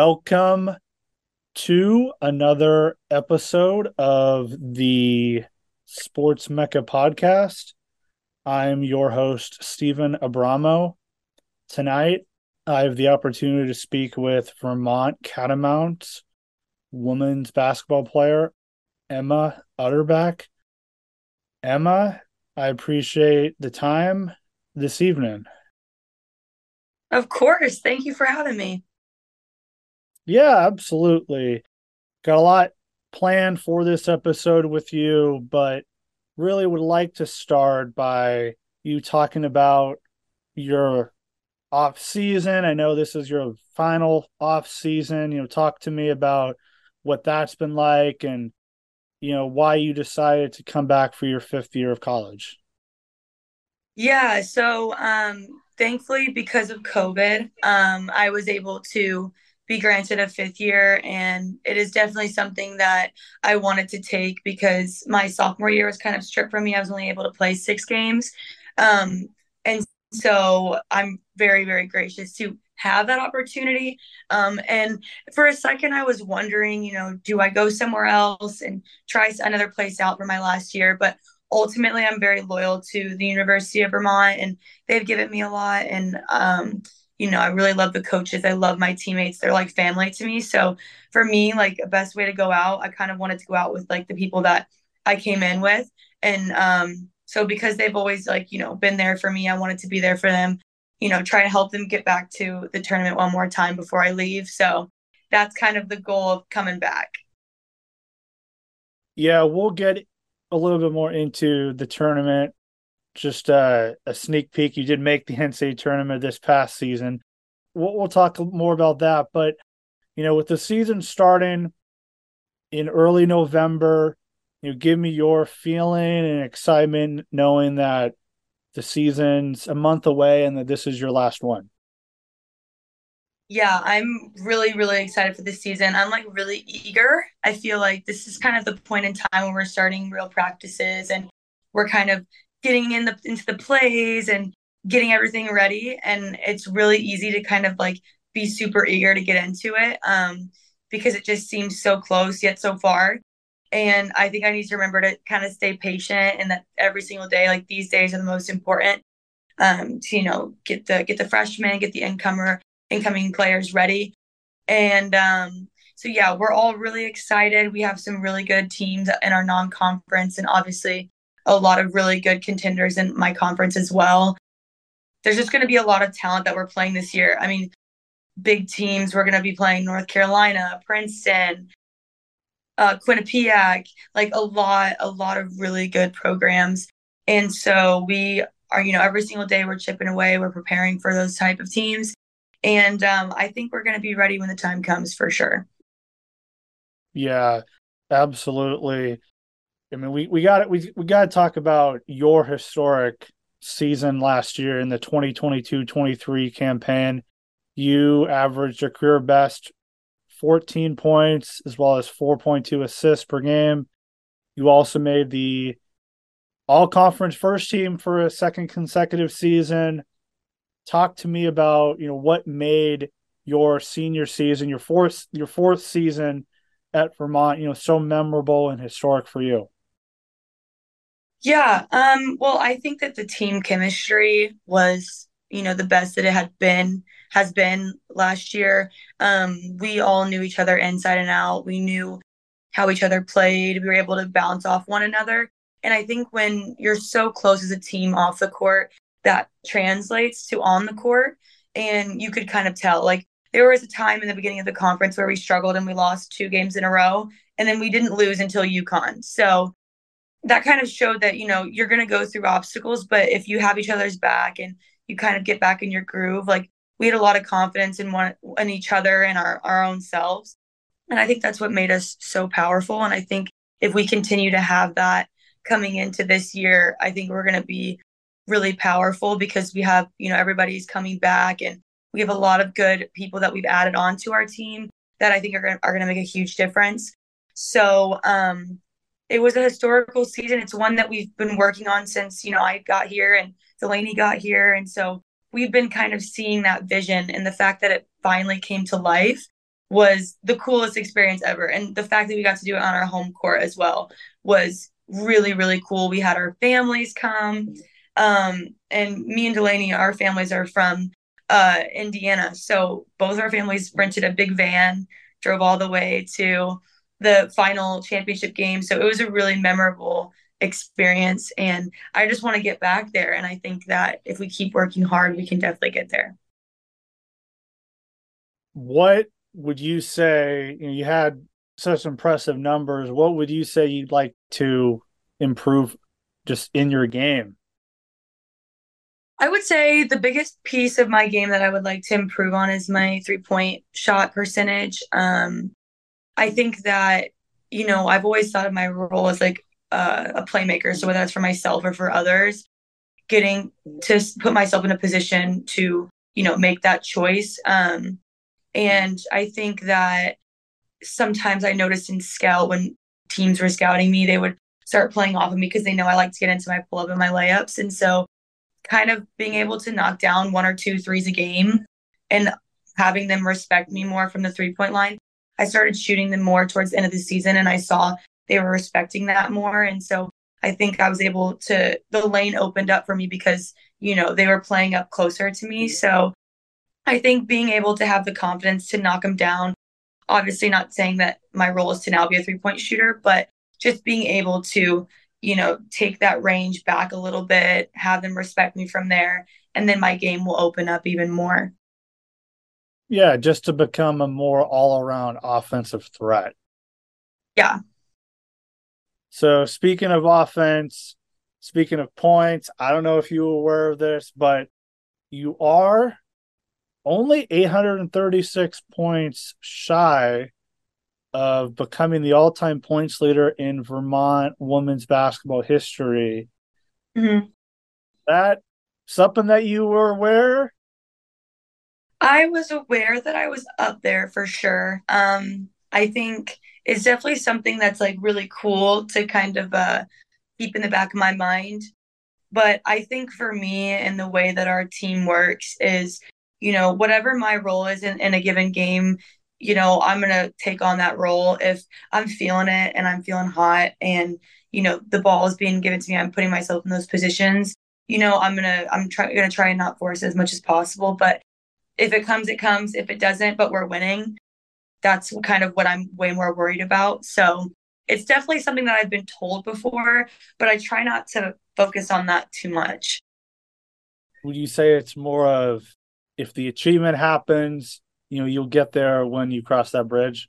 welcome to another episode of the Sports Mecca podcast. I'm your host, Steven Abramo. Tonight, I have the opportunity to speak with Vermont Catamounts women's basketball player, Emma Utterback. Emma, I appreciate the time this evening. Of course. Thank you for having me. Yeah, absolutely. Got a lot planned for this episode with you, but really would like to start by you talking about your off season. I know this is your final off season. You know, talk to me about what that's been like and you know why you decided to come back for your fifth year of college. Yeah, so um thankfully because of COVID, um I was able to be granted a fifth year and it is definitely something that I wanted to take because my sophomore year was kind of stripped from me. I was only able to play 6 games. Um and so I'm very very gracious to have that opportunity. Um, and for a second, I was wondering, you know, do I go somewhere else and try another place out for my last year? But ultimately, I'm very loyal to the University of Vermont, and they've given me a lot. And um, you know, I really love the coaches. I love my teammates. They're like family to me. So for me, like a best way to go out, I kind of wanted to go out with like the people that I came in with. And um, so because they've always like, you know, been there for me, I wanted to be there for them you know, try to help them get back to the tournament one more time before I leave. So that's kind of the goal of coming back. Yeah, we'll get a little bit more into the tournament. Just uh, a sneak peek. You did make the NCAA tournament this past season. We'll, we'll talk more about that. But, you know, with the season starting in early November, you know, give me your feeling and excitement knowing that the season's a month away and that this is your last one. Yeah, I'm really, really excited for this season. I'm like really eager. I feel like this is kind of the point in time when we're starting real practices and we're kind of getting in the into the plays and getting everything ready. And it's really easy to kind of like be super eager to get into it um, because it just seems so close yet so far. And I think I need to remember to kind of stay patient and that every single day, like these days are the most important. Um, to, you know, get the get the freshmen, get the incomer incoming players ready. And um, so yeah, we're all really excited. We have some really good teams in our non-conference and obviously a lot of really good contenders in my conference as well. There's just going to be a lot of talent that we're playing this year. I mean, big teams. We're going to be playing North Carolina, Princeton, uh, Quinnipiac, like a lot, a lot of really good programs. And so we are, you know, every single day we're chipping away, we're preparing for those type of teams. And um, I think we're going to be ready when the time comes for sure. Yeah, absolutely. I mean, we, we got it. We, we got to talk about your historic season last year in the 2022 23 campaign. You averaged your career best 14 points as well as 4.2 assists per game. You also made the all conference first team for a second consecutive season. Talk to me about, you know, what made your senior season, your fourth your fourth season at Vermont, you know, so memorable and historic for you. Yeah, um well, I think that the team chemistry was, you know, the best that it had been has been last year. Um, we all knew each other inside and out. We knew how each other played. We were able to bounce off one another. And I think when you're so close as a team off the court, that translates to on the court. And you could kind of tell, like, there was a time in the beginning of the conference where we struggled and we lost two games in a row. And then we didn't lose until UConn. So that kind of showed that, you know, you're going to go through obstacles, but if you have each other's back and you kind of get back in your groove, like we had a lot of confidence in one in each other and our, our own selves. And I think that's what made us so powerful. And I think if we continue to have that coming into this year, I think we're going to be really powerful because we have, you know, everybody's coming back and we have a lot of good people that we've added on to our team that I think are are going to make a huge difference. So, um, it was a historical season. It's one that we've been working on since, you know, I got here and Delaney got here. And so we've been kind of seeing that vision and the fact that it finally came to life was the coolest experience ever. And the fact that we got to do it on our home court as well was really, really cool. We had our families come. Um, and me and Delaney, our families are from uh, Indiana. So both our families rented a big van, drove all the way to the final championship game. So it was a really memorable experience. And I just want to get back there. And I think that if we keep working hard, we can definitely get there. What would you say? You, know, you had such impressive numbers. What would you say you'd like to improve just in your game? I would say the biggest piece of my game that I would like to improve on is my three point shot percentage. Um, I think that, you know, I've always thought of my role as like uh, a playmaker. So whether that's for myself or for others, getting to put myself in a position to, you know, make that choice. Um, and I think that sometimes I noticed in scout when teams were scouting me, they would start playing off of me because they know I like to get into my pull up and my layups. And so kind of being able to knock down one or two threes a game and having them respect me more from the three point line. I started shooting them more towards the end of the season and I saw they were respecting that more. And so I think I was able to, the lane opened up for me because, you know, they were playing up closer to me. So I think being able to have the confidence to knock them down, obviously not saying that my role is to now be a three point shooter, but just being able to you know, take that range back a little bit, have them respect me from there, and then my game will open up even more. Yeah, just to become a more all around offensive threat. Yeah. So, speaking of offense, speaking of points, I don't know if you were aware of this, but you are only 836 points shy of becoming the all-time points leader in Vermont women's basketball history. Mm-hmm. That something that you were aware? I was aware that I was up there for sure. Um, I think it's definitely something that's like really cool to kind of uh, keep in the back of my mind. But I think for me and the way that our team works is, you know, whatever my role is in, in a given game, you know, I'm going to take on that role if I'm feeling it and I'm feeling hot and, you know, the ball is being given to me. I'm putting myself in those positions. You know, I'm going to, I'm trying, going to try and not force as much as possible. But if it comes, it comes. If it doesn't, but we're winning, that's kind of what I'm way more worried about. So it's definitely something that I've been told before, but I try not to focus on that too much. Would you say it's more of if the achievement happens, you know you'll get there when you cross that bridge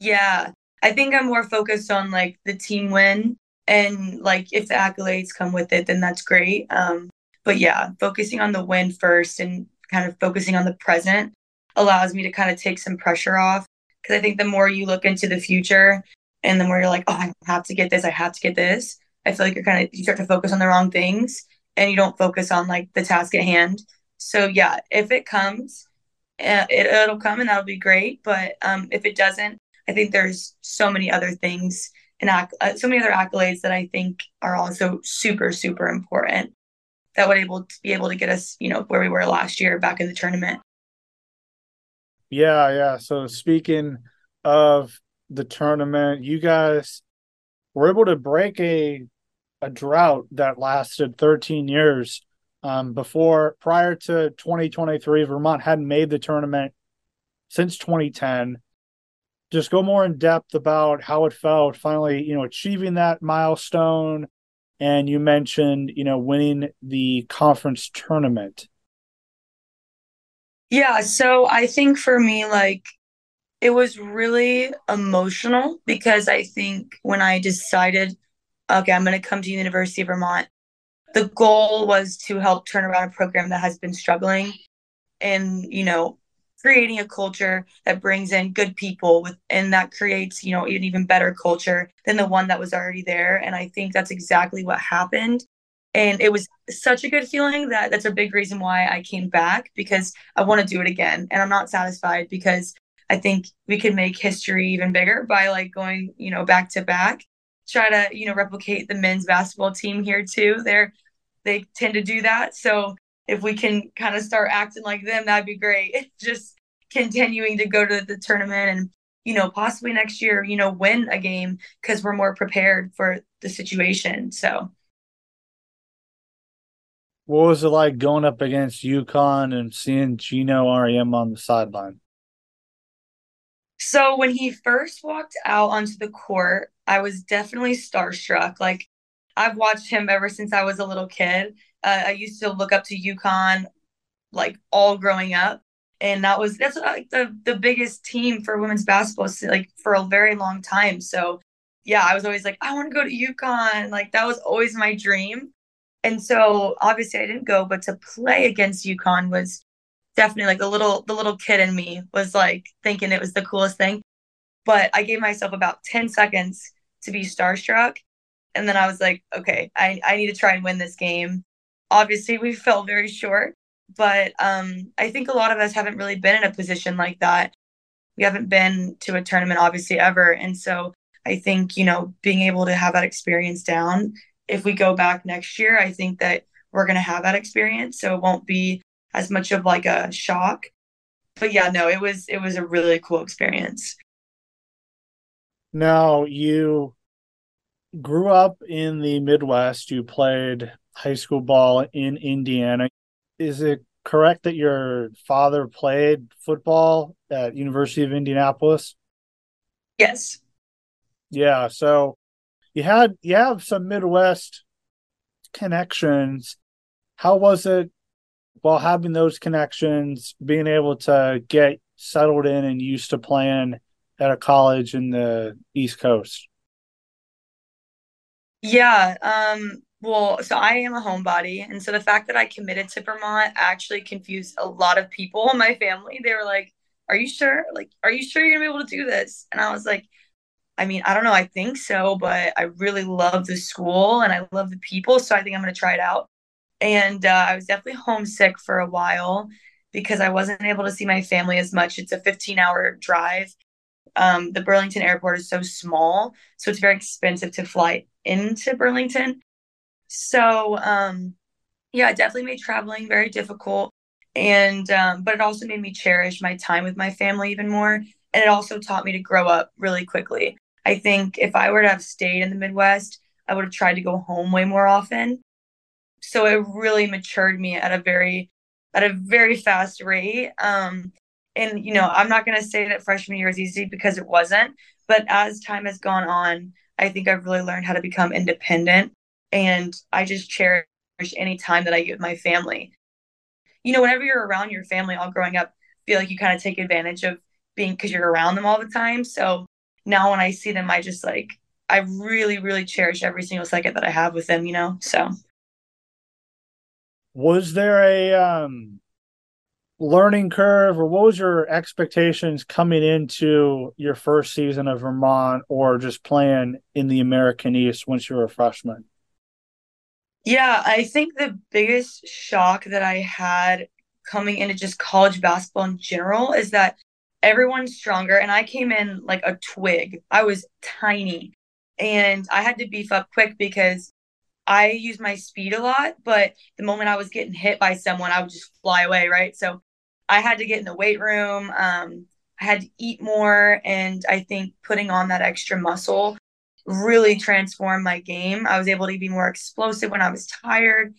yeah i think i'm more focused on like the team win and like if the accolades come with it then that's great um but yeah focusing on the win first and kind of focusing on the present allows me to kind of take some pressure off because i think the more you look into the future and the more you're like oh i have to get this i have to get this i feel like you're kind of you start to focus on the wrong things and you don't focus on like the task at hand so yeah if it comes uh, it, it'll come and that'll be great. But um, if it doesn't, I think there's so many other things and uh, so many other accolades that I think are also super, super important that would able to be able to get us, you know, where we were last year back in the tournament. Yeah, yeah. So speaking of the tournament, you guys were able to break a a drought that lasted 13 years um, before, prior to 2023, Vermont hadn't made the tournament since 2010. Just go more in depth about how it felt finally, you know, achieving that milestone. And you mentioned, you know, winning the conference tournament. Yeah. So I think for me, like, it was really emotional because I think when I decided, okay, I'm going to come to University of Vermont, the goal was to help turn around a program that has been struggling and you know creating a culture that brings in good people and that creates you know an even better culture than the one that was already there. And i think that's exactly what happened. And it was such a good feeling that that's a big reason why i came back because i want to do it again. And i'm not satisfied because i think we can make history even bigger by like going you know back to back. Try to you know replicate the men's basketball team here too. They're they tend to do that. So if we can kind of start acting like them, that'd be great. Just continuing to go to the tournament and you know possibly next year you know win a game because we're more prepared for the situation so what was it like going up against UConn and seeing Geno Auriemma on the sideline? So when he first walked out onto the court, I was definitely starstruck. Like I've watched him ever since I was a little kid. Uh, I used to look up to UConn like all growing up, and that was that's like the the biggest team for women's basketball like for a very long time. So yeah, I was always like, I want to go to UConn. Like that was always my dream. And so obviously I didn't go, but to play against UConn was definitely like the little the little kid in me was like thinking it was the coolest thing. But I gave myself about 10 seconds to be starstruck. And then I was like, okay, I, I need to try and win this game. Obviously we fell very short, but um, I think a lot of us haven't really been in a position like that. We haven't been to a tournament obviously ever. And so I think, you know, being able to have that experience down if we go back next year, I think that we're going to have that experience. So it won't be as much of like a shock. But yeah, no, it was it was a really cool experience. Now you grew up in the Midwest. You played high school ball in Indiana. Is it correct that your father played football at University of Indianapolis? Yes. Yeah, so you had you have some Midwest connections. How was it while having those connections, being able to get settled in and used to playing at a college in the East Coast? Yeah, um, well, so I am a homebody, and so the fact that I committed to Vermont actually confused a lot of people in my family. They were like, "Are you sure? Like, are you sure you're gonna be able to do this?" And I was like, I mean, I don't know. I think so, but I really love the school and I love the people. So I think I'm going to try it out. And uh, I was definitely homesick for a while because I wasn't able to see my family as much. It's a 15 hour drive. Um, the Burlington airport is so small. So it's very expensive to fly into Burlington. So, um, yeah, it definitely made traveling very difficult. And, um, but it also made me cherish my time with my family even more. And it also taught me to grow up really quickly. I think if I were to have stayed in the Midwest, I would have tried to go home way more often. So it really matured me at a very at a very fast rate. Um, and you know, I'm not going to say that freshman year was easy because it wasn't, but as time has gone on, I think I've really learned how to become independent and I just cherish any time that I get my family. You know, whenever you're around your family all growing up, feel like you kind of take advantage of being because you're around them all the time. So now when I see them, I just like I really, really cherish every single second that I have with them, you know? So was there a um learning curve or what was your expectations coming into your first season of Vermont or just playing in the American East once you were a freshman? Yeah, I think the biggest shock that I had coming into just college basketball in general is that everyone's stronger and i came in like a twig. I was tiny and i had to beef up quick because i use my speed a lot but the moment i was getting hit by someone i would just fly away right? So i had to get in the weight room um, i had to eat more and i think putting on that extra muscle really transformed my game i was able to be more explosive when i was tired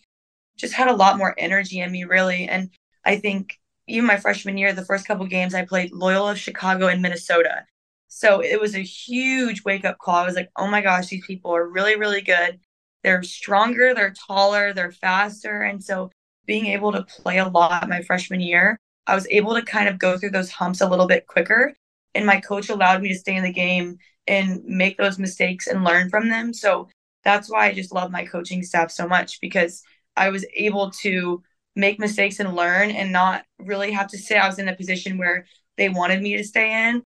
just had a lot more energy in me really and i think even my freshman year, the first couple games I played Loyola of Chicago and Minnesota. So it was a huge wake up call. I was like, oh my gosh, these people are really, really good. They're stronger, they're taller, they're faster. And so being able to play a lot my freshman year, I was able to kind of go through those humps a little bit quicker. And my coach allowed me to stay in the game and make those mistakes and learn from them. So that's why I just love my coaching staff so much because I was able to make mistakes and learn and not really have to say I was in a position where they wanted me to stay in.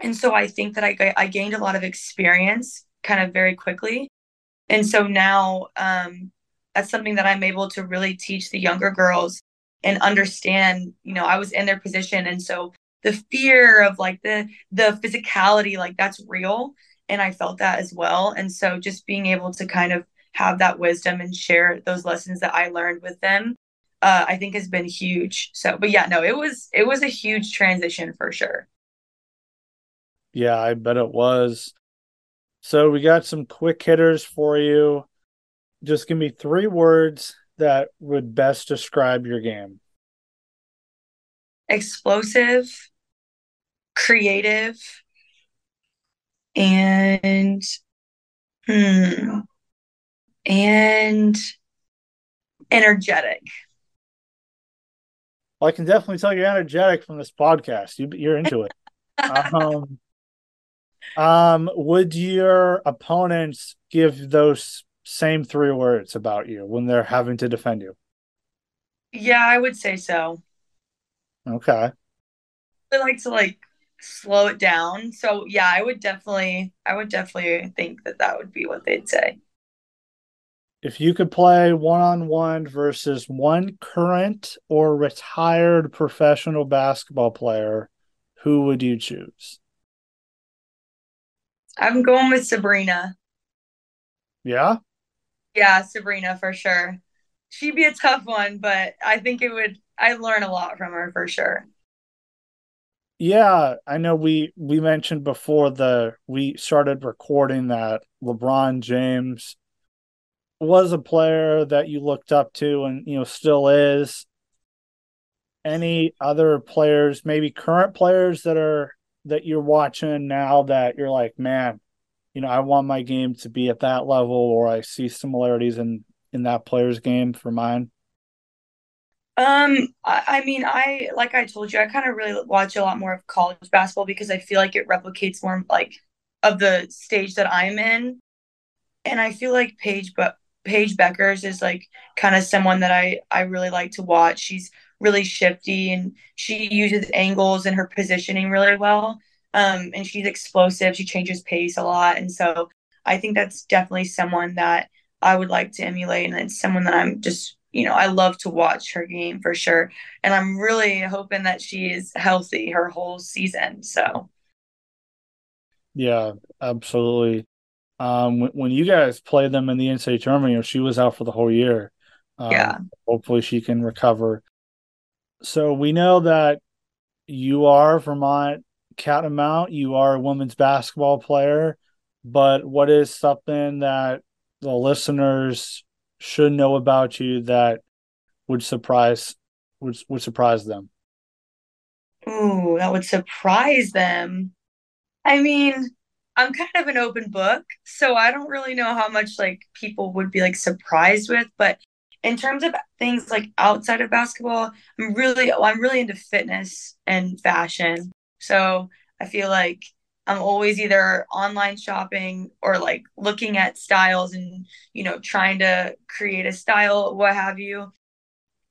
And so I think that I, I gained a lot of experience kind of very quickly. And so now um, that's something that I'm able to really teach the younger girls and understand, you know, I was in their position. And so the fear of like the the physicality, like that's real. And I felt that as well. And so just being able to kind of have that wisdom and share those lessons that I learned with them uh, I think has been huge. So, but yeah, no, it was it was a huge transition for sure. Yeah, I bet it was. So we got some quick hitters for you. Just give me three words that would best describe your game. Explosive, creative, and hmm, and energetic. Well, I can definitely tell you're energetic from this podcast. You, you're into it. um, um, would your opponents give those same three words about you when they're having to defend you? Yeah, I would say so. Okay. I like to like slow it down. So yeah, I would definitely, I would definitely think that that would be what they'd say. If you could play one on one versus one current or retired professional basketball player, who would you choose? I'm going with Sabrina. Yeah? Yeah, Sabrina for sure. She'd be a tough one, but I think it would, I'd learn a lot from her for sure. Yeah, I know we we mentioned before the we started recording that LeBron James was a player that you looked up to and you know still is any other players maybe current players that are that you're watching now that you're like man you know i want my game to be at that level or i see similarities in in that player's game for mine um i, I mean i like i told you i kind of really watch a lot more of college basketball because i feel like it replicates more like of the stage that i'm in and i feel like paige but Paige Bueckers is like kind of someone that I I really like to watch. She's really shifty and she uses angles and her positioning really well. Um, and she's explosive. She changes pace a lot, and so I think that's definitely someone that I would like to emulate, and it's someone that I'm just you know I love to watch her game for sure. And I'm really hoping that she is healthy her whole season. So. Yeah, absolutely um, when, when you guys played them in the NCAA tournament, you know, she was out for the whole year. Um, yeah. Hopefully she can recover. So we know that you are Vermont Catamount. You are a women's basketball player. But what is something that the listeners should know about you that would surprise would would surprise them? Ooh, that would surprise them. I mean, I'm kind of an open book, so I don't really know how much like people would be like surprised with, but in terms of things like outside of basketball, I'm really I'm really into fitness and fashion. So I feel like I'm always either online shopping or like looking at styles and you know trying to create a style, what have you.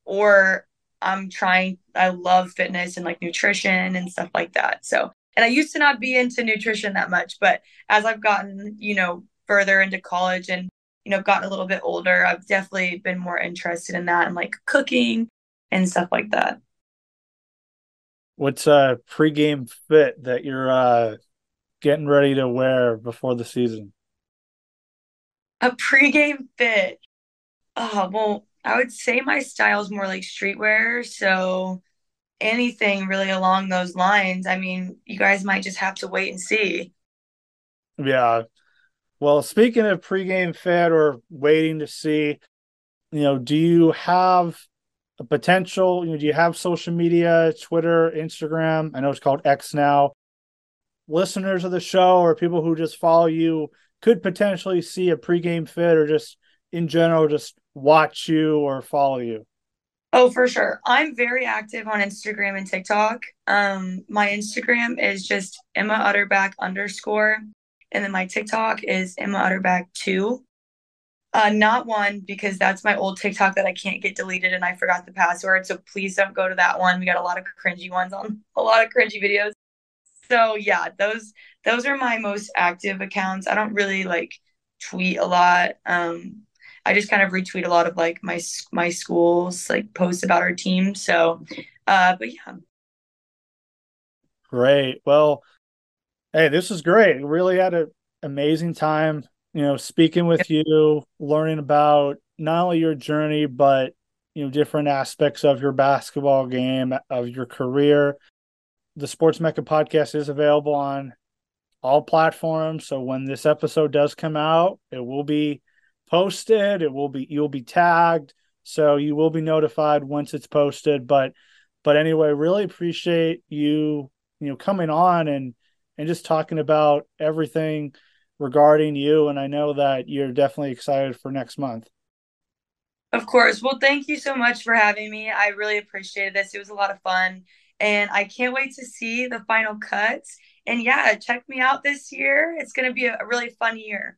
Or I'm trying I love fitness and like nutrition and stuff like that. So and I used to not be into nutrition that much, but as I've gotten, you know, further into college and, you know, gotten a little bit older, I've definitely been more interested in that and like cooking and stuff like that. What's a pregame fit that you're uh getting ready to wear before the season? A pregame fit. Oh, well, I would say my style is more like streetwear. So anything really along those lines, I mean, you guys might just have to wait and see. Yeah. Well, speaking of pregame fit or waiting to see, you know, do you have a potential? You know, do you have social media, Twitter, Instagram? I know it's called X now. Listeners of the show or people who just follow you could potentially see a pregame fit or just in general just watch you or follow you. Oh, for sure. I'm very active on Instagram and TikTok. Um, my Instagram is just Emma Utterback underscore, and then my TikTok is Emma Utterback two. Uh, not one because that's my old TikTok that I can't get deleted and I forgot the password. So please don't go to that one. We got a lot of cringy ones on a lot of cringy videos. So yeah, those those are my most active accounts. I don't really like tweet a lot. Um, I just kind of retweet a lot of like my my schools like posts about our team. So, uh, but yeah. Great. Well, hey, this is great. Really had an amazing time. You know, speaking with you, learning about not only your journey, but you know different aspects of your basketball game, of your career. The Sports Mecca podcast is available on all platforms. So when this episode does come out, it will be posted. It will be you'll be tagged, so you will be notified once it's posted. But but anyway, really appreciate you you know coming on and and just talking about everything regarding you. And I know that you're definitely excited for next month. Of course. Well, thank you so much for having me. I really appreciated this. It was a lot of fun. And I can't wait to see the final cuts. And yeah, check me out this year. It's going to be a really fun year.